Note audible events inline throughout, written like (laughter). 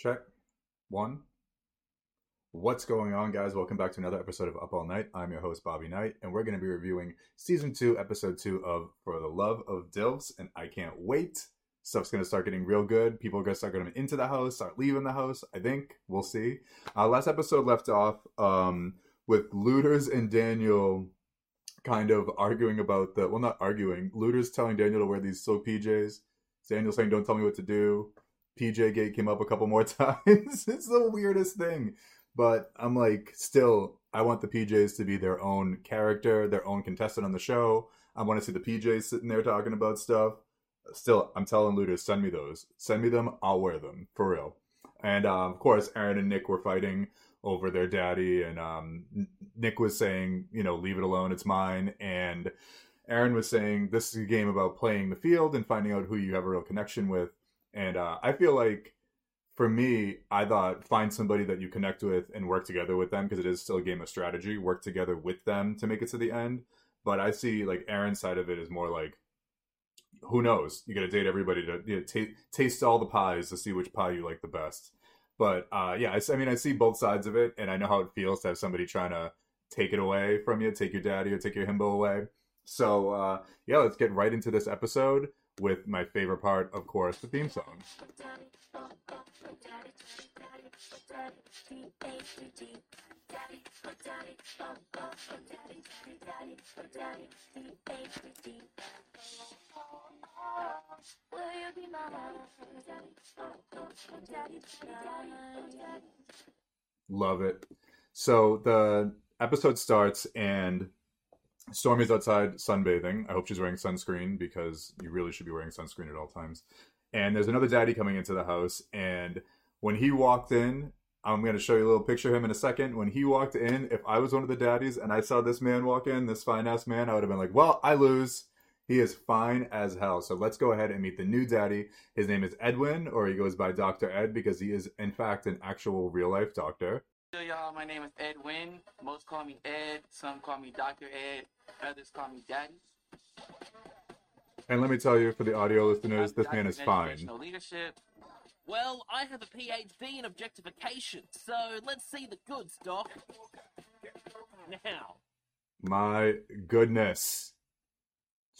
Check. One. What's going on, guys? Welcome back to another episode of Up All Knight. I'm your host, Bobby Knight, and we're going to be reviewing season two, episode two of For the Love of Dilfs, and I can't wait. Stuff's going to start getting real good. People are going to start going into the house, start leaving the house. I think. We'll see. Uh, last episode left off um, with Looters and Daniel kind of arguing about the, well, not arguing. Looters telling Daniel to wear these silk PJs. Daniel saying, don't tell me what to do. PJ Gate came up a couple more (laughs) times. it's the weirdest thing. But I'm like, still, I want the PJs to be their own character, their own contestant on the show. I want to see the PJs sitting there talking about stuff. Still, I'm telling Looters, send me those. Send me them. I'll wear them for real. And uh, of course, Aaron and Nick were fighting over their daddy, and um, Nick was saying, you know, leave it alone, it's mine. And Aaron was saying, this is a game about playing the field and finding out who you have a real connection with. And uh, I feel like for me, I thought find somebody that you connect with and work together with them because it is still a game of strategy. Work together with them to make it to the end. But I see like Aaron's side of it is more like, who knows? You got to date everybody to you know, t- taste all the pies to see which pie you like the best. But uh, yeah, I, I mean, I see both sides of it, and I know how it feels to have somebody trying to take it away from you, take your daddy or take your himbo away. So uh, yeah, let's get right into this episode with my favorite part, of course, the theme song. Love it. So the episode starts and Stormy's outside sunbathing. I hope she's wearing sunscreen because you really should be wearing sunscreen at all times. And there's another daddy coming into the house. And when he walked in, I'm going to show you a little picture of him in a second. When he walked in, if I was one of the daddies and I saw this man walk in, this fine ass man, I would have been like, well, I lose. He is fine as hell. So let's go ahead and meet the new daddy. His name is Edwin, or he goes by Dr. Ed because he is, in fact, an actual real life doctor. Hello, y'all. My name is Ed Wynn. Most call me Ed. Some call me Dr. Ed. Others call me Daddy. And let me tell you, for the audio listeners, this man is fine. Leadership. Well, I have a PhD in objectification, so let's see the goods, Doc. Now, My goodness.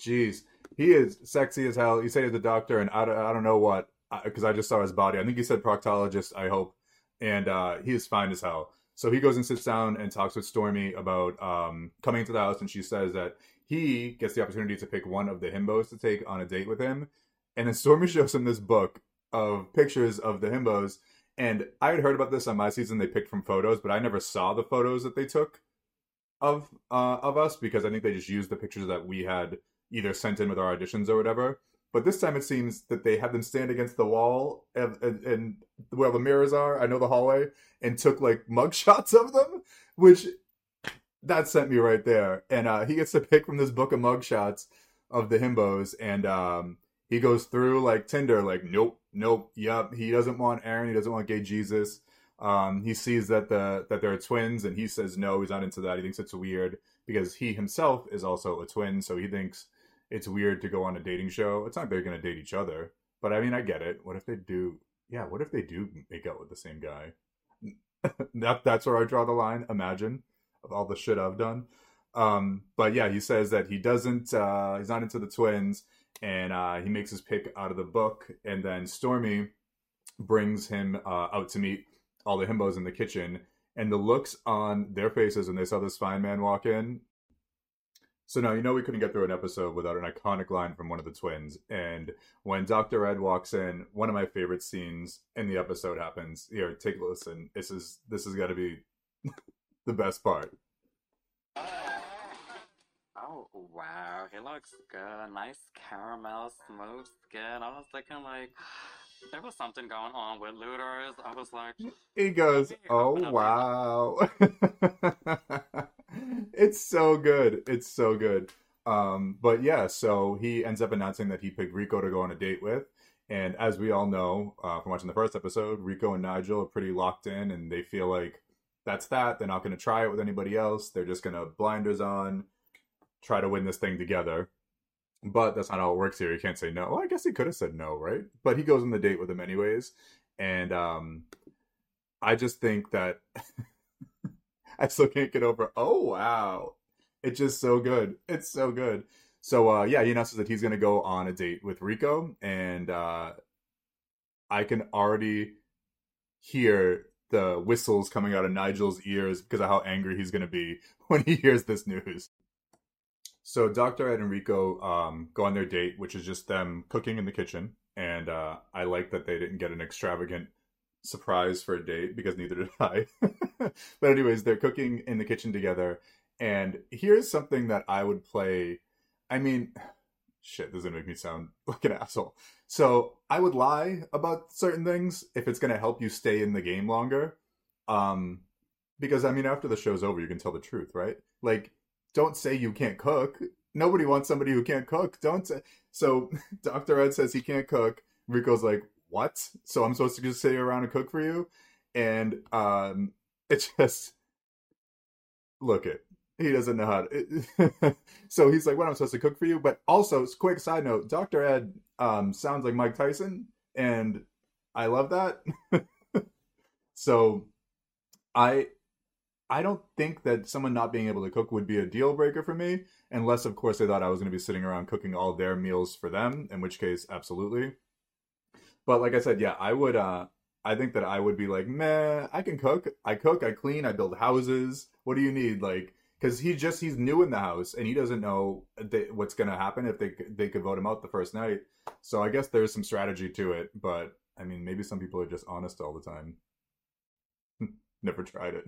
Jeez. He is sexy as hell. You say he's a doctor, and I don't, I don't know what, because I just saw his body. I think he said proctologist, I hope. And uh, he is fine as hell. So he goes and sits down and talks with Stormy about um, coming to the house, and she says that he gets the opportunity to pick one of the himbos to take on a date with him. And then Stormy (laughs) shows him this book of pictures of the himbos. And I had heard about this on my season. They picked from photos, but I never saw the photos that they took of uh, of us because I think they just used the pictures that we had either sent in with our auditions or whatever. But this time it seems that they had them stand against the wall and, and, and where the mirrors are. I know the hallway and took like mug shots of them, which that sent me right there. And uh, he gets to pick from this book of mug shots of the himbos, and um, he goes through like Tinder, like nope, nope, yep. He doesn't want Aaron. He doesn't want gay Jesus. Um, he sees that the that they're twins, and he says no, he's not into that. He thinks it's weird because he himself is also a twin, so he thinks it's weird to go on a dating show. It's not like they're gonna date each other, but I mean, I get it. What if they do? Yeah, what if they do make out with the same guy? (laughs) that that's where I draw the line. Imagine of all the shit I've done. Um, but yeah, he says that he doesn't. Uh, he's not into the twins, and uh, he makes his pick out of the book. And then Stormy brings him uh, out to meet all the himbos in the kitchen. And the looks on their faces when they saw this fine man walk in. So now you know we couldn't get through an episode without an iconic line from one of the twins. And when Dr. Ed walks in, one of my favorite scenes in the episode happens. Here, take a listen. This is this has got to be (laughs) the best part. Oh, wow. He looks good. Nice caramel, smooth skin. I was thinking, like, (sighs) there was something going on with Looters. I was like, He goes, "Oh wow." (laughs) it's so good. It's so good. Um but yeah, so he ends up announcing that he picked Rico to go on a date with. And as we all know uh, from watching the first episode, Rico and Nigel are pretty locked in and they feel like that's that. They're not going to try it with anybody else. They're just going to blinders on, try to win this thing together. But that's not how it works here. You can't say no. Well, I guess he could have said no, right? But he goes on the date with him anyways. and um, I just think that (laughs) I still can't get over. Oh wow, it's just so good. It's so good. So uh, yeah, he announces that he's gonna go on a date with Rico, and uh, I can already hear the whistles coming out of Nigel's ears because of how angry he's gonna be (laughs) when he hears this news. So Dr. Ed and Rico um, go on their date, which is just them cooking in the kitchen, and uh, I like that they didn't get an extravagant surprise for a date because neither did (laughs) I. but anyways, they're cooking in the kitchen together, and here's something that I would play. I mean, shit, this is gonna make me sound (laughs) like an asshole. So I would lie about certain things if it's gonna help you stay in the game longer. Um, because I mean, after the show's over, you can tell the truth, right? Like, don't say you can't cook. Nobody wants somebody who can't cook. Don't say. So (laughs) Dr. Ed says he can't cook. Rico's like, what? So I'm supposed to just sit around and cook for you? And um, (laughs) it just look it. He doesn't know how to. (laughs) so he's like, "What I'm supposed to cook for you?" But also, quick side note: Dr. Ed um, sounds like Mike Tyson, and I love that. (laughs) so, I I don't think that someone not being able to cook would be a deal breaker for me, unless, of course, they thought I was going to be sitting around cooking all their meals for them. In which case, absolutely. But like I said, yeah, I would. uh I think that I would be like, meh, I can cook. I cook. I clean. I build houses. What do you need? Like, because he just he's new in the house and he doesn't know th- what's going to happen if they they could vote him out the first night. So I guess there's some strategy to it, but I mean, maybe some people are just honest all the time. (laughs) Never tried it.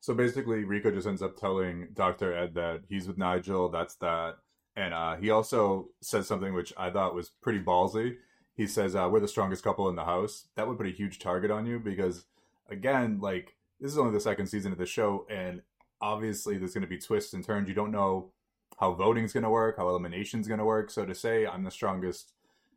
So basically, Rico just ends up telling Dr. Ed that he's with Nigel, that's that. And uh, he also says something which I thought was pretty ballsy. He says, uh, We're the strongest couple in the house. That would put a huge target on you because, again, like, this is only the second season of the show, and obviously there's going to be twists and turns. You don't know how voting's going to work, how elimination's going to work. So to say I'm the strongest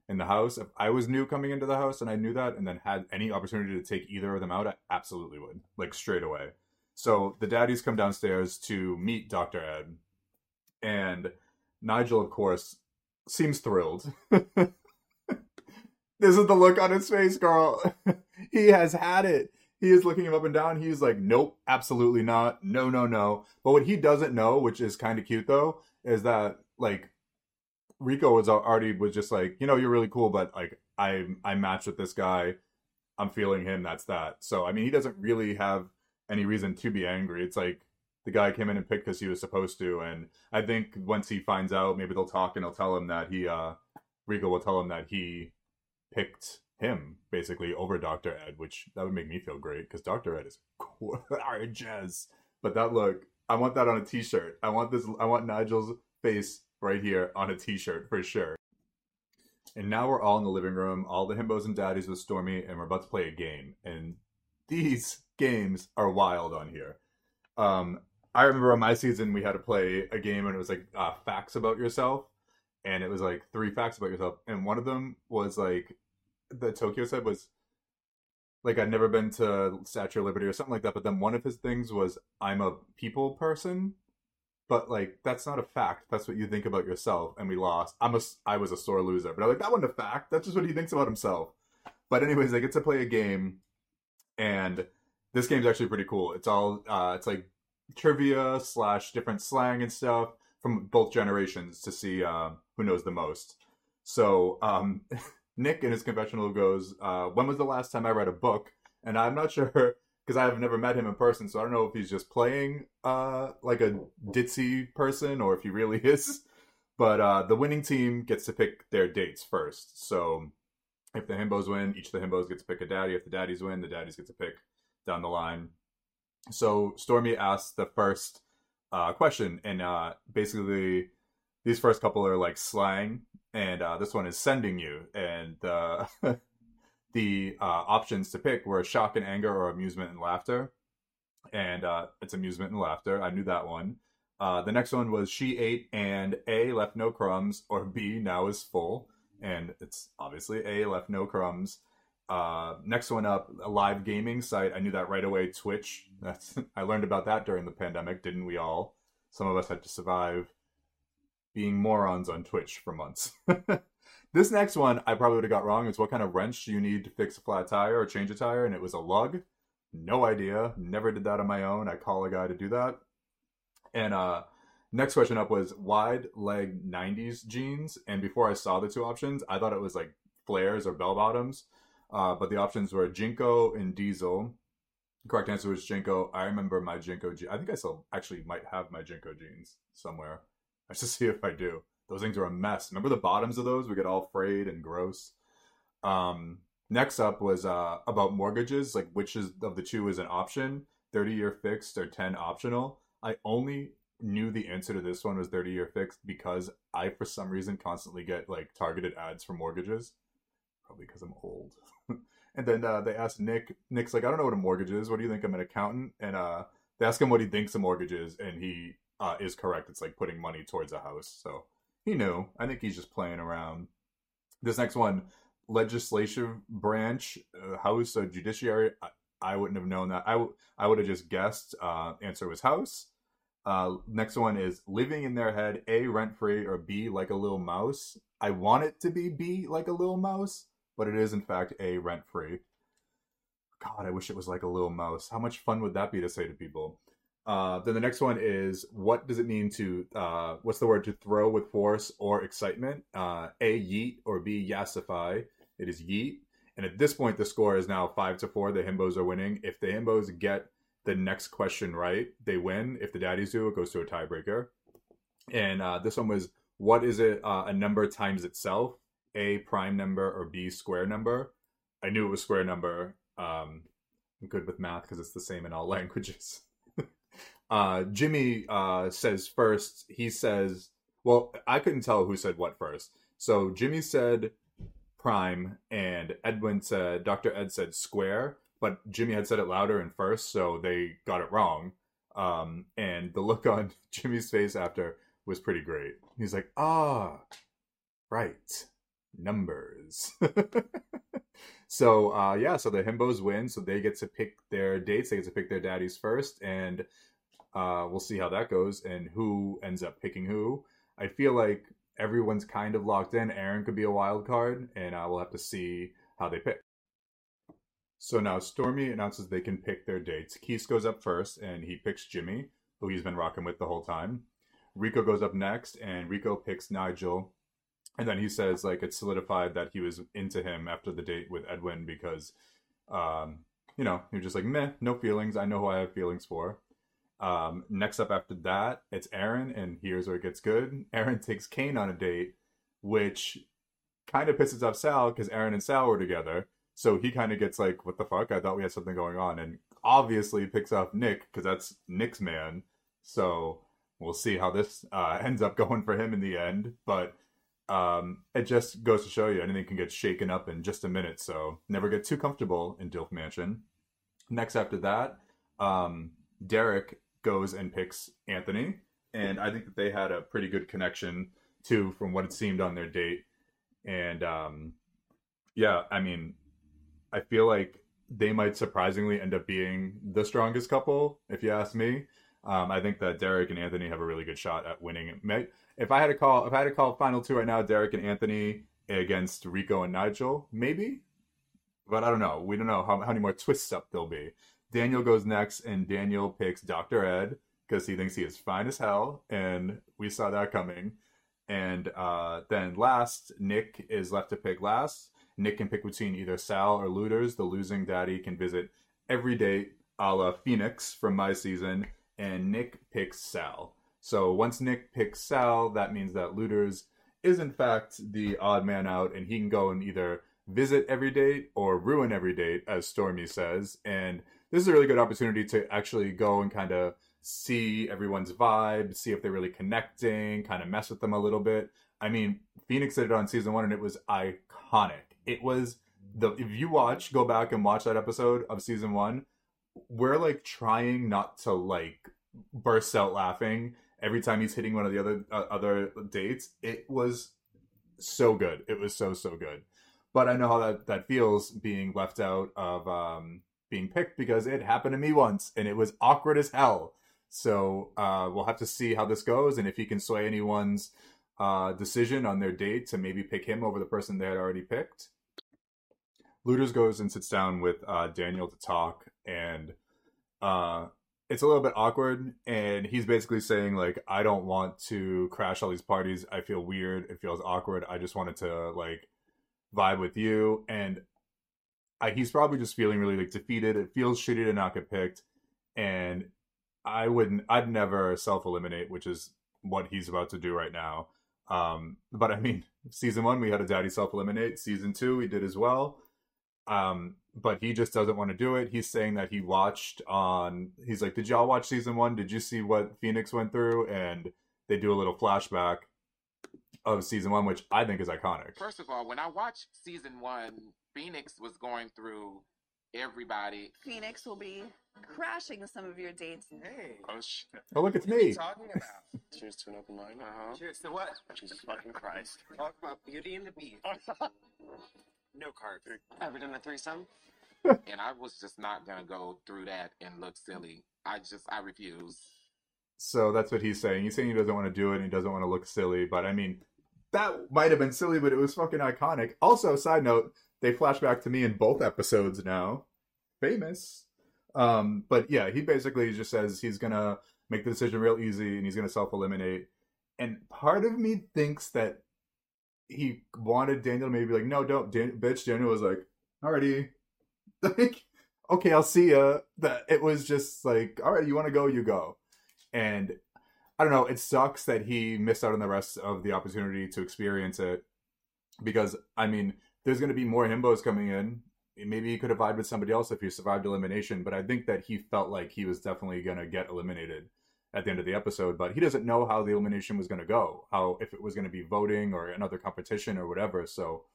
in the house, if I was new coming into the house and I knew that and then had any opportunity to take either of them out, I absolutely would, like, straight away. So the daddies come downstairs to meet Dr. Ed, and Nigel, of course, seems thrilled. (laughs) this is the look on his face, girl. (laughs) he has had it. He is looking him up and down. He's like, nope, absolutely not. No, no, no. But what he doesn't know, which is kind of cute though, is that like Rico was already was just like, you know, you're really cool, but like I I match with this guy. I'm feeling him. That's that. So I mean, he doesn't really have any reason to be angry. It's like the guy came in and picked because he was supposed to, and I think once he finds out, maybe they'll talk and he'll tell him that he, uh, Rico will tell him that he picked him basically over Doctor Ed, which that would make me feel great because Doctor Ed is gorgeous. But that look, I want that on a T-shirt. I want this. I want Nigel's face right here on a T-shirt for sure. And now we're all in the living room, all the himbos and daddies with Stormy, and we're about to play a game. And these games are wild on here. Um, I remember on my season we had to play a game and it was like uh, facts about yourself, and it was like three facts about yourself, and one of them was like the Tokyo said was like I'd never been to Statue of Liberty or something like that. But then one of his things was I'm a people person, but like that's not a fact. That's what you think about yourself. And we lost. I'm a I was a sore loser, but I'm like that wasn't a fact. That's just what he thinks about himself. But anyways, they get to play a game, and this game's actually pretty cool. It's all uh, it's like trivia slash different slang and stuff from both generations to see uh, who knows the most. So um, (laughs) Nick in his confessional goes, uh, "When was the last time I read a book?" And I'm not (laughs) sure because I've never met him in person, so I don't know if he's just playing uh, like a ditzy person or if he really (laughs) is. But uh, the winning team gets to pick their dates first. So if the himbos win, each of the himbos gets to pick a daddy. If the daddies win, the daddies get to pick down the line. So Stormy asks the first uh, question, and uh, basically these first couple are like slang, and uh, this one is sending you, and uh, (laughs) the uh, options to pick were shock and anger or amusement and laughter, and uh, it's amusement and laughter. I knew that one. Uh, the next one was she ate and A left no crumbs, or B now is full, and it's obviously A left no crumbs. Uh, next one up, a live gaming site. I knew that right away. Twitch. That's (laughs) I learned about that during the pandemic, didn't we all? Some of us had to survive being morons on Twitch for months. (laughs) this next one I probably would have got wrong. Is what kind of wrench do you need to fix a flat tire or change a tire? And it was a lug. No idea. Never did that on my own. I call a guy to do that. And uh, next question up was wide leg 90s jeans. And before I saw the two options, I thought it was like flares or bell bottoms. Uh, but the options were JNCO and Diesel. Correct answer was JNCO. I remember my JNCO jeans. I think I still actually might have my JNCO jeans somewhere. (laughs) I should see if I do. Those things are a mess. Remember the bottoms of those? We get all frayed and gross. Um, next up was uh, about mortgages, like which is of the two is an option, 30 year fixed or 10 optional. I only knew the answer to this one was 30 year fixed because I, for some reason, constantly get like targeted ads for mortgages. Probably because I'm old. (laughs) (laughs) and then uh, they asked Nick, Nick's like, I don't know what a mortgage is. What do you think? I'm an accountant. And uh, they ask him what he thinks a mortgage is, and he uh, is correct. It's like putting money towards a house. So he knew. I think he's just playing around. This next one, legislative branch, uh, House, or Judiciary. I, I, wouldn't have known that. I, w- I would have just guessed. Uh, answer was House. Uh, next one is living in their head, A, rent free, or B, like a little mouse. I want it to be B, like a little mouse, but it is in fact A, rent free. God, I wish it was like a little mouse. How much fun would that be to say to people? Uh, then the next one is what does it mean to uh, what's the word to throw with force or excitement? Uh, a yeet or B yassify. It is yeet. And at this point, the score is now five to four. The himbos are winning. If the himbos get the next question right, they win. If the daddies do, it goes to a tiebreaker. And uh, this one was what is it? Uh, a number times itself, a prime number or b square number. I knew it was square number. Um, I'm good with math because it's the same in all (laughs) languages (laughs) uh, Jimmy uh, says first. He says, "Well, I couldn't tell who said what first. So Jimmy said prime, and Edwin said Dr. Ed said square, but Jimmy had said it louder and first, so they got it wrong. Um, and the look on (laughs) Jimmy's face after was pretty great. He's like, "Ah, right, numbers." (laughs) so uh, yeah, so the himbos win, so they get to pick their dates. They get to pick their daddies first, and uh, we'll see how that goes and who ends up picking who. I feel like everyone's kind of locked in. Aaron could be a wild card, and uh, we'll have to see how they pick. So now Stormy announces they can pick their dates. Keith goes up first, and he picks Jimmy, who he's been rocking with the whole time. Rico goes up next, and Rico picks Nigel. And then he says, like, it solidified that he was into him after the date with Edwin because, um, you know, you're just like, meh, no feelings. I know who I have feelings for. Um, next up after that, it's Aaron, and here's where it gets good. (laughs) Aaron takes Kane on a date, which kind of pisses off Sal because Aaron and Sal were together. So he kind of gets like, "What the fuck? I thought we had something going on," and obviously picks up Nick because that's Nick's man. So we'll see how this uh, (laughs) ends up going for him in the end. But um, it just goes to show you anything can get shaken up in just a minute. So never get too comfortable in Dilf Mansion. Next after that, um, Derek goes and picks Anthony, and I think that they had a pretty good connection too, from what it seemed on their date. And um, yeah, I mean, I feel like they might surprisingly end up being the strongest couple, if you ask me. Um, I think that Derek and Anthony have a really good shot at winning. If I had to call, if I had to call final two right now, Derek and Anthony against Rico and Nigel, maybe. But I don't know. We don't know how, how many more twists up there'll be. Daniel goes next, and Daniel picks Dr. Ed because he thinks he is fine as hell, and we saw that coming. And uh, then last, Nick is left to pick last. Nick can pick between either Sal or Looters. The losing daddy can visit every date a la Phoenix from my season, and Nick picks Sal. So once Nick picks Sal, that means that Looters is in fact the odd man out, and he can go and either visit every date or ruin every date, as Stormy says. And this is a really good opportunity to actually go and kind of see everyone's vibe, see if they're really connecting, kind of mess with them a little bit. I mean, Phoenix did it on season one and it was iconic. It was the if you watch, go back and watch that episode of season one, we're like trying not to like burst out laughing every time he's hitting one of the other uh, other dates. It was so good. It was so so good. But I know how that that feels being left out of um being picked because it happened to me once and it was awkward as hell. So uh, we'll have to see how this goes and if he can sway anyone's uh, decision on their date to maybe pick him over the person they had already picked. Luders goes and sits down with uh, Daniel to talk, and uh, it's a little bit awkward. And he's basically saying like, "I don't want to crash all these parties. I feel weird. It feels awkward. I just wanted to like vibe with you." And I, he's probably just feeling really like defeated. It feels shitty to not get picked, and I wouldn't. I'd never self eliminate, which is what he's about to do right now. Um, but I mean, season one we had a daddy self eliminate. Season two we did as well. Um, but he just doesn't want to do it. He's saying that he watched on. He's like, "Did y'all watch season one? Did you see what Phoenix went through?" And they do a little flashback of season one, which I think is iconic. First of all, when I watched season one, Phoenix was going through everybody. Phoenix will be crashing some of your dates. Hey. Oh shit! Oh, look, it's What are you me. talking about? (laughs) Cheers to an open mind. Uh-huh. Cheers to what? Jesus fucking Christ. Talk about Beauty and the Beast. (laughs) no carbs. Ever (laughs) done a threesome? (laughs) and I was just not gonna go through that and look silly. I just I refuse. So that's what he's saying. He's saying he doesn't want to do it and he doesn't want to look silly. But I mean, that might have been silly, but it was fucking iconic. Also, side note, they flash back to me in both episodes now. Famous. Um, but yeah, he basically just says he's gonna make the decision real easy and he's gonna self eliminate. And part of me thinks that he wanted Daniel to maybe like, no, don't, Dan- bitch. Daniel was like, alrighty, (laughs) like, okay, I'll see ya. That it was just like, all right, you want to go, you go. And I don't know, it sucks that he missed out on the rest of the opportunity to experience it because I mean, there's going to be more himbos coming in. Maybe he could have vibed with somebody else if he survived elimination, but I think that he felt like he was definitely going to get eliminated at the end of the episode. But he doesn't know how the elimination was going to go, how if it was going to be voting or another competition or whatever. So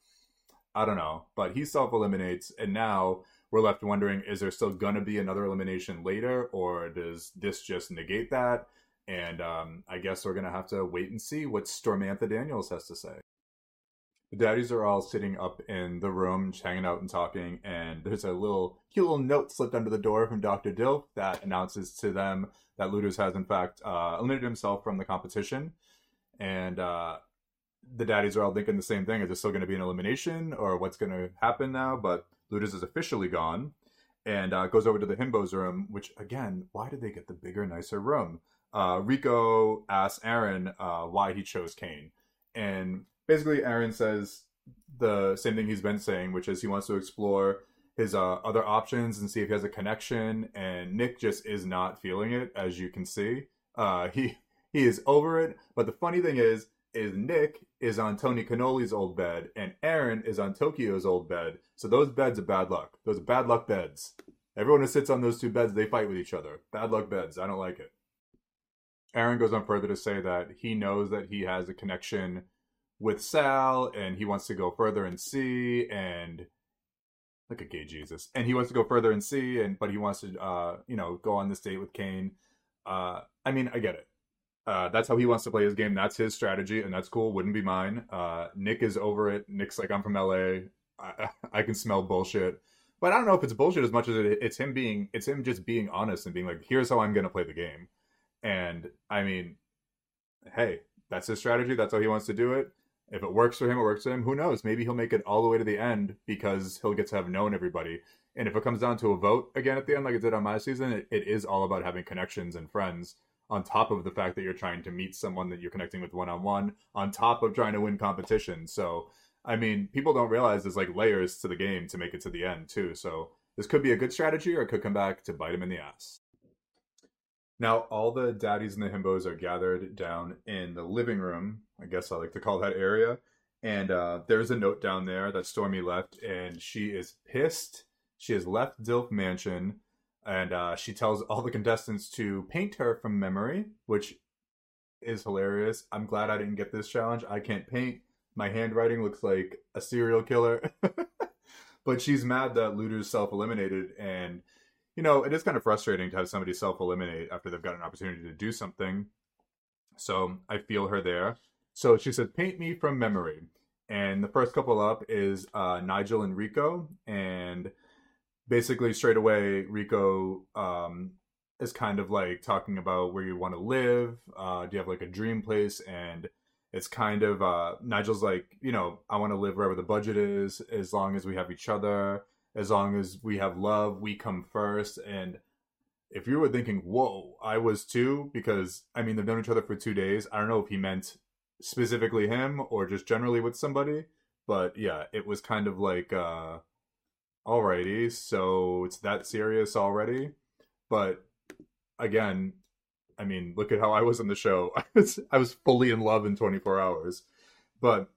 I don't know. But he self eliminates, and now we're left wondering: is there still going to be another elimination later, or does this just negate that? And um, I guess we're gonna have to wait and see what Stormantha Daniels has to say. The daddies are all sitting up in the room, just hanging out and talking, and there's a little cute little note slipped under the door from Dr. Dilf that announces to them that Ludus has in fact uh, eliminated himself from the competition. And uh, the daddies are all thinking the same thing: is there still going to be an elimination, or what's going to happen now? But Ludus is officially gone, and uh, goes over to the himbos room. Which again, why did they get the bigger, nicer room? uh, Rico asks Aaron uh, why he chose Kane, and basically Aaron says the same thing he's been saying, which is he wants to explore his uh, other options and see if he has a connection. And Nick just is not feeling it, as you can see. Uh, he he is over it. But the funny thing is, is Nick is on Tony Canoli's old bed, and Aaron is on Tokyo's old bed. So those beds are bad luck. Those are bad luck beds. Everyone who sits on those two beds, they fight with each other. Bad luck beds. I don't like it. Aaron goes on further to say that he knows that he has a connection with Sal and he wants to go further and see and look at gay Jesus. And he wants to go further and see and but he wants to uh, you know, go on this date with Kane. Uh I mean, I get it. Uh that's how he wants to play his game. That's his strategy and that's cool. Wouldn't be mine. Uh Nick is over it. Nick's like I'm from LA. I, (laughs) I can smell bullshit. But I don't know if it's bullshit as much as it, it's him being it's him just being honest and being like here's how I'm to play the game. And I mean, hey, that's his strategy. That's how he wants to do it. If it works for him, it works for him. Who knows? Maybe he'll make it all the way to the end because he'll get to have known everybody. And if it comes down to a vote again at the end, like it did on my season, it, it is all about having connections and friends on top of the fact that you're trying to meet someone that you're connecting with one on one, on top of trying to win competition. So, I mean, people don't realize there's like layers to the game to make it to the end, too. So, this could be a good strategy or it could come back to bite him in the ass. Now, all the daddies and the himbos are gathered down in the living room. I guess I like to call that area. And uh, there's a note down there that Stormy left, and she is pissed. She has left Dilf Mansion, and uh, she tells all the contestants to paint her from memory, which is hilarious. I'm glad I didn't get this challenge. I can't paint. My handwriting looks like a serial killer. (laughs) but she's mad that Luder's self eliminated, and you know, it is kind of frustrating to have somebody self eliminate after they've got an opportunity to do something. So I feel her there. So she said, Paint me from memory. And the first couple up is uh, Nigel and Rico. And basically, straight away, Rico um, is kind of like talking about where you want to live. Uh, do you have like a dream place? And it's kind of uh Nigel's like, you know, I want to live wherever the budget is, as long as we have each other, as long as we have love, we come first. And if you were thinking, whoa, I was too, because I mean they've known each other for two days. I don't know if he meant specifically him or just generally with somebody. But yeah, it was kind of like uh alrighty, so it's that serious already. But again, I mean, look at how I was in the show. (laughs) I was I was fully in love in 24 hours. But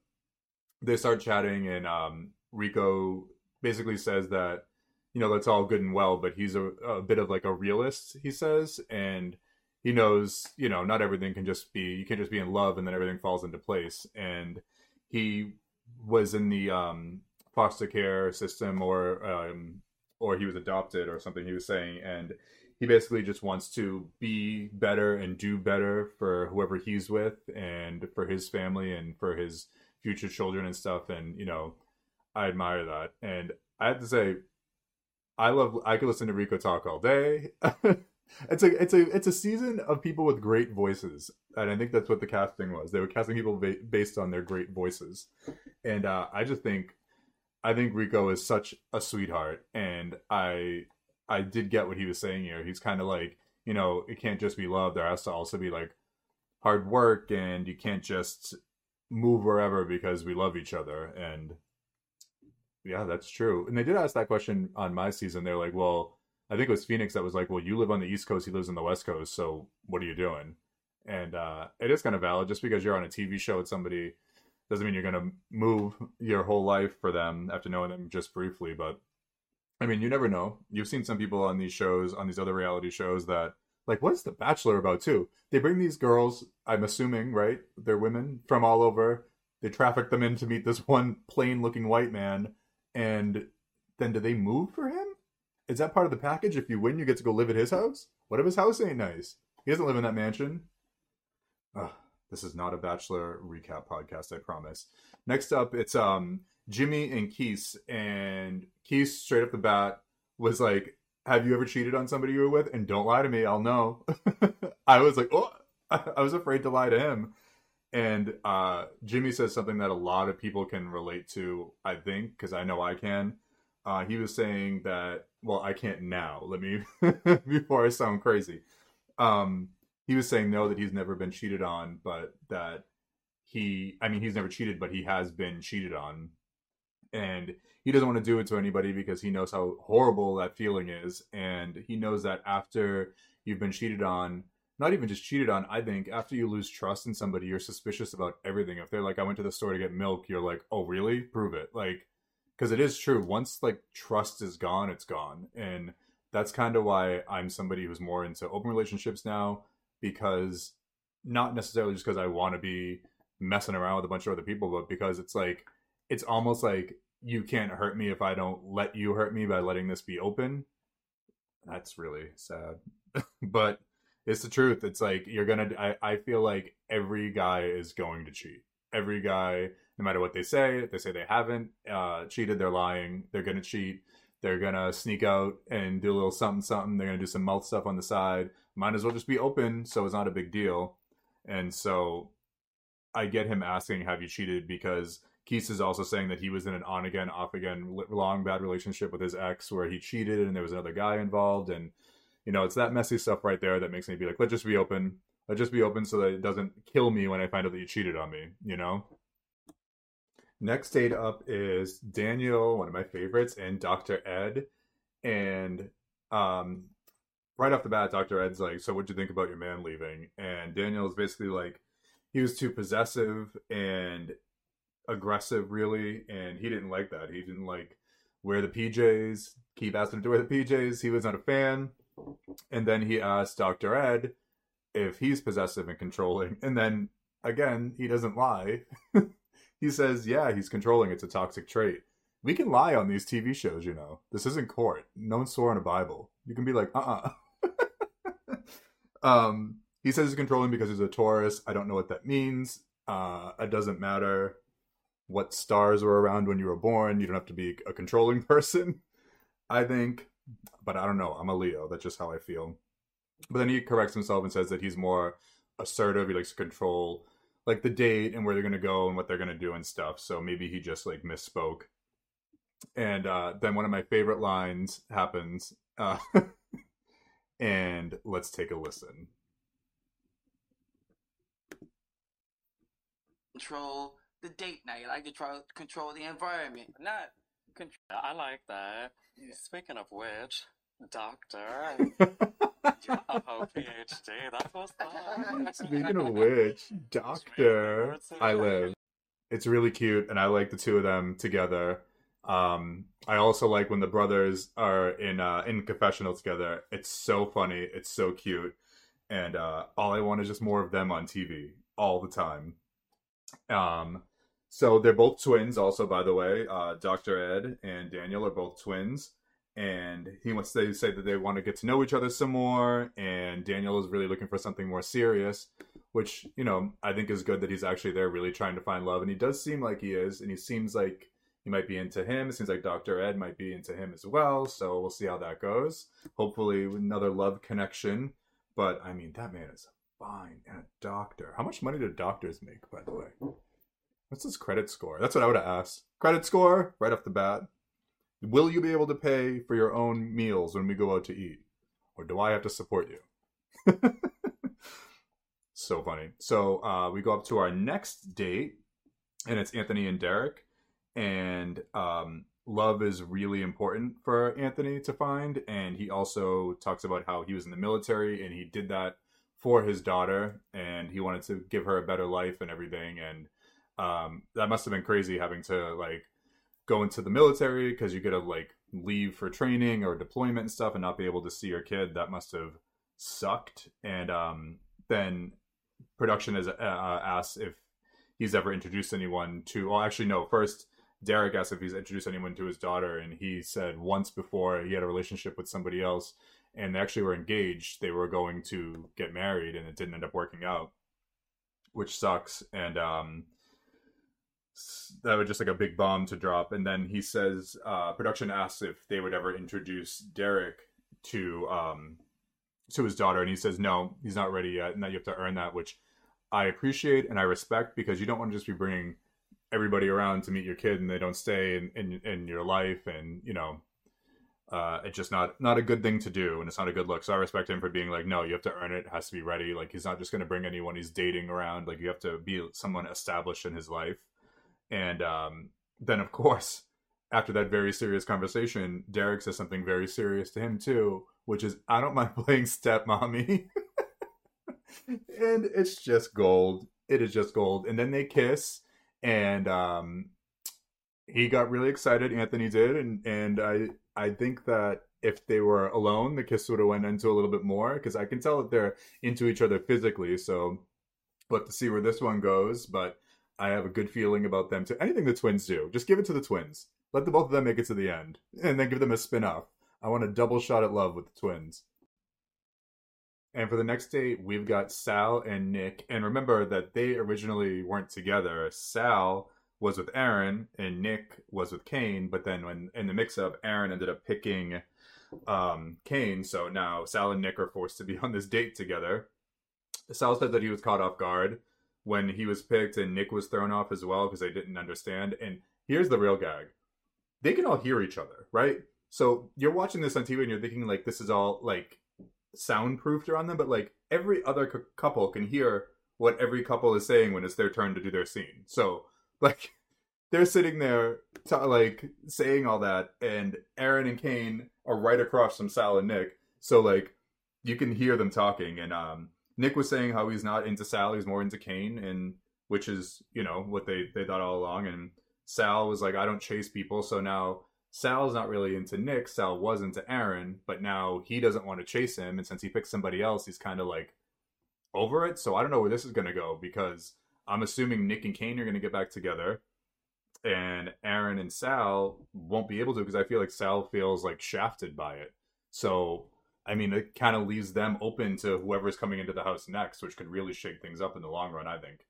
they start chatting and um Rico basically says that you know that's all good and well, but he's a, a bit of like a realist, he says, and he knows, you know, not everything can just be you can't just be in love and then everything falls into place. And he was in the um foster care system or um or he was adopted or something he was saying and he basically just wants to be better and do better for whoever he's with and for his family and for his future children and stuff and you know i admire that. And i have to say i love i could listen to rico talk all day. (laughs) It's a it's a it's a season of people with great voices. And i think that's what the casting was. They were casting people ba- based on their great voices. And uh, i just think i think rico is such a sweetheart. And i I did get what he was saying here. He's kind of like, you know, it can't just be love. There has to also be like hard work, and you can't just move wherever because we love each other. And yeah, that's true. And they did ask that question on my season. They're like, well, I think it was Phoenix that was like, well, you live on the East Coast, he lives on the West Coast, so what are you doing? And uh, it is kind of valid. Just because you're on a TV show with somebody doesn't mean you're going to move your whole life for them after knowing them just briefly. But I mean, you never know. You've seen some people on these shows, on these other reality shows that, like, what is The Bachelor about, too? They bring these girls, I'm assuming, right? They're women from all over. They traffic them in to meet this one plain looking white man. And then do they move for him? Is that part of the package? If you win, you get to go live at his house? What if his house ain't nice? He doesn't live in that mansion. Ugh, this is not a Bachelor recap podcast, I promise. Next up, it's um Jimmy and Keese, and Keese straight up the bat was like, "Have you ever cheated on somebody you were with?" And don't lie to me, I'll know. (laughs) I was like, "Oh," (laughs) I was afraid to lie to him. And uh, Jimmy says something that a lot of people can relate to, I think, because I know I can. Uh, he was saying that, well, I can't now. Let me (laughs) before I sound crazy. Um, he was saying no, that he's never been cheated on, but that he, I mean, he's never cheated, but he has been cheated on and he doesn't want to do it to anybody because he knows how horrible that feeling is and he knows that after you've been cheated on not even just cheated on i think after you lose trust in somebody you're suspicious about everything if they're like i went to the store to get milk you're like oh really prove it like because it is true once like trust is gone it's gone and that's kind of why i'm somebody who's more into open relationships now because not necessarily just because i want to be messing around with a bunch of other people but because it's like it's almost like you can't hurt me if I don't let you hurt me by letting this be open. That's really sad. (laughs) but it's the truth. It's like you're gonna I, I feel like every guy is going to cheat. Every guy, no matter what they say, if they say they haven't uh, cheated, they're lying. They're gonna cheat. They're gonna sneak out and do a little something something. They're gonna do some mouth stuff on the side. Might as well just be open so it's not a big deal. And so I get him asking, Have you cheated? Because Keese is also saying that he was in an on again, off again, long bad relationship with his ex where he cheated and there was another guy involved. And, you know, it's that messy stuff right there that makes me be like, let's just be open. Let's just be open so that it doesn't kill me when I find out that you cheated on me, you know? Next date up is Daniel, one of my favorites, and Dr. Ed. And um, right off the bat, Dr. Ed's like, So what'd you think about your man leaving? And Daniel is basically like, he was too possessive and aggressive really and he didn't like that he didn't like wear the pjs keep asking him to wear the pjs he was not a fan and then he asks dr ed if he's possessive and controlling. And then again he doesn't lie. (laughs) He says yeah he's controlling. It's a toxic trait. We can lie on these tv shows you know. This isn't court. No one swore on a bible. You can be like uh-uh. (laughs) Um he says he's controlling because he's a taurus. I don't know what that means. Uh it doesn't matter what stars were around when you were born. You don't have to be a controlling (laughs) person, I think. But I don't know. I'm a Leo. That's just how I feel. But then he corrects himself and says that he's more assertive. He likes to control like the date and where they're gonna go and what they're gonna do and stuff. So maybe he just like misspoke. And uh, then one of my favorite lines happens, uh, (laughs) and let's take a listen. Control the date now. You like to try control the environment. Not Yeah, I like that. Speaking of which, doctor, (laughs) oh PhD, that was fun. Speaking of which, Doctor, I live. It's really cute, and I like the two of them together. Um, I also like when the brothers are in uh, in confessional together. It's so funny. It's so cute, and uh, all I want is just more of them on TV all the time. Um, so they're both twins, also by the way. Uh, Doctor Ed and Daniel are both twins, and he wants to say that they want to get to know each other some more. And Daniel is really looking for something more serious, which you know I think is good that he's actually there, really trying to find love. And he does seem like he is, and he seems like he might be into him. It seems like Doctor Ed might be into him as well. So we'll see how that goes. Hopefully, another love connection. But I mean, that man is fine and a doctor. How much money do doctors make, by the way? What's his credit score? That's what I would have asked. Credit score right off the bat. Will you be able to pay for your own meals when we go out to eat? Or do I have to support you? (laughs) so funny. So uh, we go up to our next date, and it's Anthony and Derek. And um, love is really important for Anthony to find. And he also talks about how he was in the military and he did that for his daughter and he wanted to give her a better life and everything. And um, that must have been crazy having to like go into the military because you get to like leave for training or deployment and stuff and not be able to see your kid. That must have sucked. And um, then production is uh, asked if he's ever introduced anyone to. Well, actually, no. First, Derek asked if he's introduced anyone to his daughter, and he said once before he had a relationship with somebody else, and they actually were engaged. They were going to get married, and it didn't end up working out, which sucks. And um, that was just like a big bomb to drop. And then he says, uh, production asks if they would ever introduce Derek to um, to his daughter, and he says no, he's not ready yet, and that you have to earn that, which I appreciate and I respect because you don't want to just be bringing everybody around to meet your kid and they don't stay in in, in your life, and you know. Uh, it's just not not a good thing to do, and it's not a good look. So I respect him for being like, no, you have to earn it. it has to be ready. Like he's not just going to bring anyone he's dating around. Like you have to be someone established in his life. And um, then, of course, after that very serious conversation, Derek says something very serious to him too, which is, "I don't mind (laughs) playing stepmommy," and it's just gold. It is just gold. And then they kiss, and um, he got really excited. Anthony did, and and I I think that if they were alone, the kiss would have went into a little bit more because I can tell that they're into each other physically. So, but to see where this one goes, but I have a good feeling about them to anything the twins do. Just give it to the twins. Let the both of them make it to the end, and then give them a spin off. I want a double shot at love with the twins. And for the next date, we've got Sal and Nick. And remember that they originally weren't together. Sal was with Aaron and Nick was with Kane. But then when in the mix up, Aaron ended up picking um, Kane. So now Sal and Nick are forced to be (laughs) on this date together. Sal said that he was caught off guard when he was picked and Nick was thrown off as well because they didn't understand. And here's the real gag. They can all hear each other, right? So you're watching this on TV and you're thinking like this is all like soundproofed around them, but like every other cu- couple can hear what every couple is saying when it's their turn to do their scene. So (laughs) like they're sitting there t- like saying all that, and Aaron and Kane are right across from Sal and Nick. So like you can hear them talking, and um, Nick was saying how he's not into Sal, he's more into Kane, and which is you know what they they thought all along. And Sal was like, I don't chase people, so now Sal's not really into Nick. Sal was into Aaron, but now he doesn't want to chase him, and since he picked somebody else, he's kind of like over it. So I don't know where this is going to go because I'm assuming Nick and Kane are going to get back together, and Aaron and Sal won't be able to because I feel like Sal feels like shafted by it. So I mean, it kind of leaves them open to whoever's coming into the house next, which could really shake things up in the long run. I think.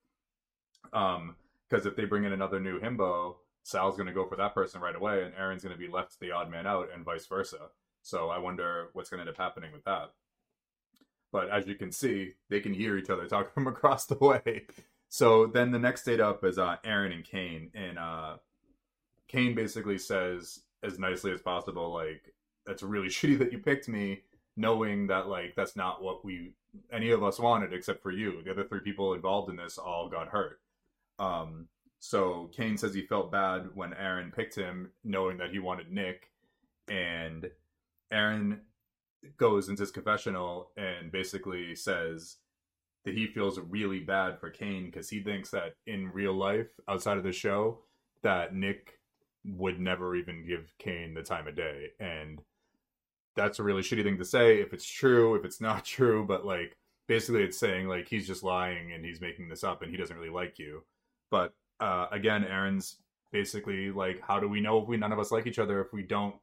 Um, because if they bring in another new himbo, Sal's going to go for that person right away, and Aaron's going to be left the odd man out, and vice versa. So I wonder what's going to end up happening with that. But as you can see, they can hear each other (laughs) talking from across the way. So then the next date up is uh, Aaron and Kane, and uh, Kane basically says as nicely as possible, like, "That's really (laughs) shitty that you picked me, knowing that like that's not what we any of us wanted except for you. The other three people involved in this all got hurt." Um, so Kane says he felt bad when Aaron picked him, knowing that he wanted Nick, and Aaron goes into his confessional and basically says that he feels really bad for Kane because he thinks that in real life, outside of the show, that Nick would never even give Kane the time of day. And that's a really shitty thing to say if it's true, if it's not (laughs) true, but like basically it's saying like he's just lying and he's making this up and he doesn't really like you. But uh again, Aaron's basically like how do we know if we none of us like each other if we don't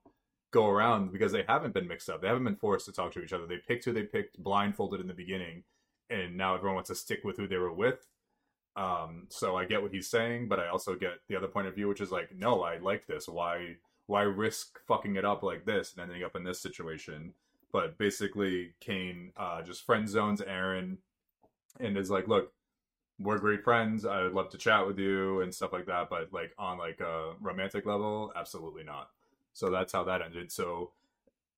go around because they haven't been mixed up. They haven't been forced to talk to each other. They picked who they picked blindfolded in the beginning and now everyone wants to stick with who they were with. Um, so I get what he's saying, but I also get the other point of view, which is like, no, I like this. Why, why risk fucking it up like this and ending up in this situation? But basically, Kane uh, just friend zones Aaron and is like, look, we're great friends. I would love to chat with you and stuff like that. But like on like a romantic level, absolutely not. So that's how that ended. So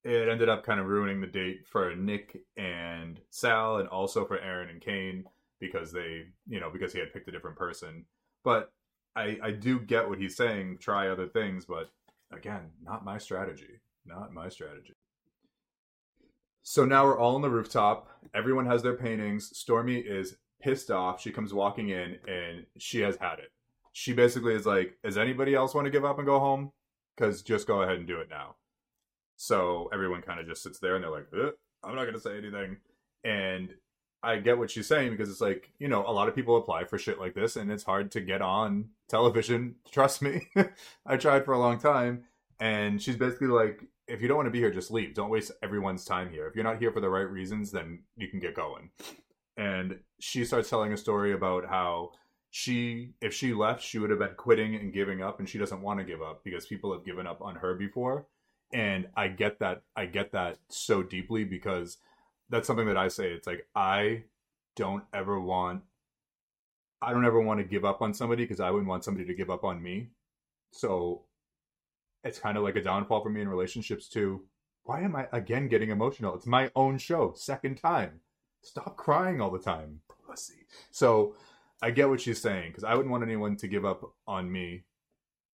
it ended up kind of ruining the date for Nick and Sal and also for Aaron and Kane because they, you know, because he had picked a different person. But I I do get what he's saying, try other things, but again, not my strategy. Not my strategy. So now we're all on the rooftop. Everyone has their paintings. Stormy is pissed off. She comes walking in and she has had it. She basically is like, "Does anybody else want to give up and go home? Because just go ahead and do it now." So everyone kind of just sits there and they're like, "Eh, I'm not going to say anything. And I get what she's saying because it's like, you know, a lot of people apply for shit like this and it's hard to get on television. (laughs) Trust me. (laughs) I tried for a long time. And she's basically like, if you don't want to be here, just leave. Don't waste everyone's time here. If you're not here for the right reasons, then you can get going. And she starts telling a story about how she, if she left, she would have been quitting and giving up. And she doesn't want to give up because people have given up on her before and i get that i get that so deeply because that's something that i say. It's like i don't ever want i don't ever want to give up on somebody because i wouldn't want somebody to give up on me. So it's kind of like a downfall for me in relationships too. Why am i again getting emotional? It's my own show second time. Stop crying all the time pussy. So i get what she's saying because i wouldn't want anyone to give up on me.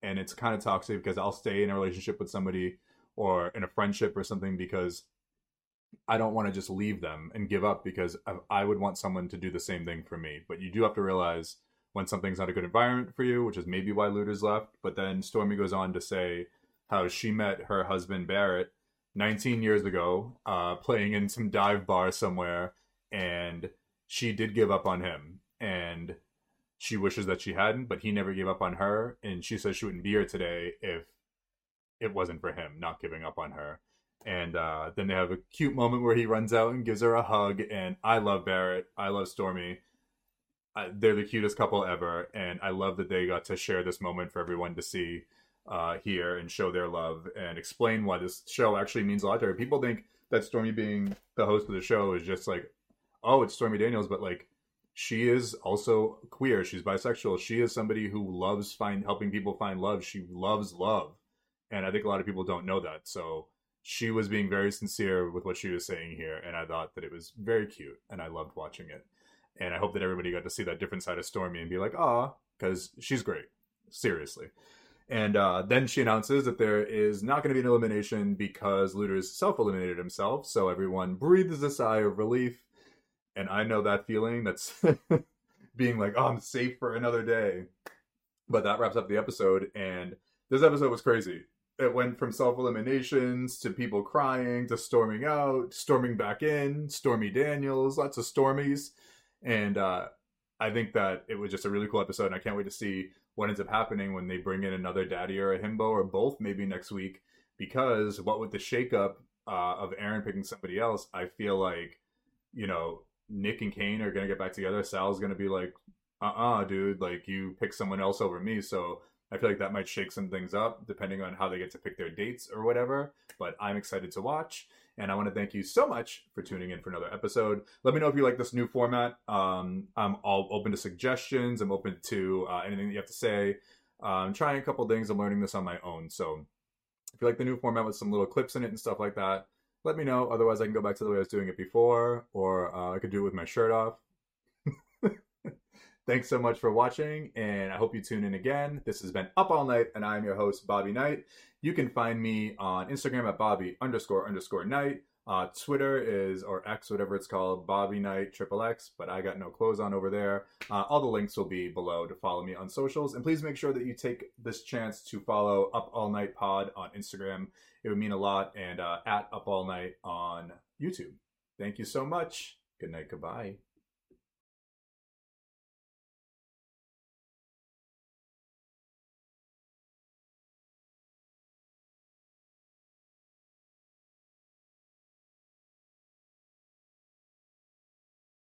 And it's kind of toxic because i'll stay in a relationship with somebody or in a friendship or something because I don't want to just leave them and give up because I, would want someone to do the same thing for me. But you do have to realize when something's not a good environment for you, which is maybe why Looters left. But then Stormy goes on to say how she met her husband Barrett 19 years ago, uh, playing in some dive bar somewhere, and she did give up on him. And she wishes that she hadn't, but he never gave up on her. And she says she wouldn't be here today if it wasn't for him not giving up on her. And uh, then they have a cute moment where he runs out and gives her a hug. And I love Barrett. I love Stormy. Uh, they're the cutest couple ever. And I love that they got to share this moment for everyone to see uh, here and show their love and explain why this show actually means a lot to her. People think that Stormy being the host of the show is just like, oh, it's Stormy Daniels, but like she is also queer. She's bisexual. She is somebody who loves find helping people find love. She loves love and I think a lot of people don't know that. So she was being very sincere with what she was saying here, and I thought that it was very cute, and I loved watching it. And I hope that everybody got to see that different side of Stormy and be like, ah, because she's great, seriously. And uh, then she announces that there is not going to be an elimination because Looters self eliminated himself. So everyone breathes a sigh of relief. And I know that feeling that's (laughs) being like, oh, I'm safe for another day. But that wraps up the episode. And this episode was crazy it went from self eliminations to people crying to storming out, storming back in, Stormy Daniels, lots of stormies. And uh, I think that it was just a really cool episode. And I can't wait to see what ends up happening when they bring in another daddy or a himbo or both maybe next week. Because what with the shakeup uh, of Aaron picking somebody else, I feel like, you know, Nick and Kane are going to get back together. Sal's going to be like, uh uh dude, like you pick someone else over me. So I feel like that might shake some things up depending on how they get to pick their dates or whatever. But I'm excited to watch. And I want to thank you so much for tuning in for another episode. Let me know if you like this new format. Um, I'm all open to suggestions. I'm open to uh, anything that you have to say. Uh, I'm trying a couple things. I'm learning this on my own. So if you like the new format with some little clips in it and stuff like that, let me know. Otherwise, I can go back to the way I was doing it before, or uh, I could do it with my shirt off. Thanks so much for watching, and I hope you tune in again. This has been Up All Knight, and I'm your host, Bobby Knight. You can find me on Instagram at Bobby underscore underscore Knight. Uh, Twitter is, or X, whatever it's called, Bobby Knight Triple X, but I got no clothes on over there. Uh, all the links will be below to follow me on socials. And please make sure that you take this chance to follow Up All Knight Pod on Instagram. It would mean a lot. And uh, at Up All Knight on YouTube. Thank you so much. Good night. Goodbye.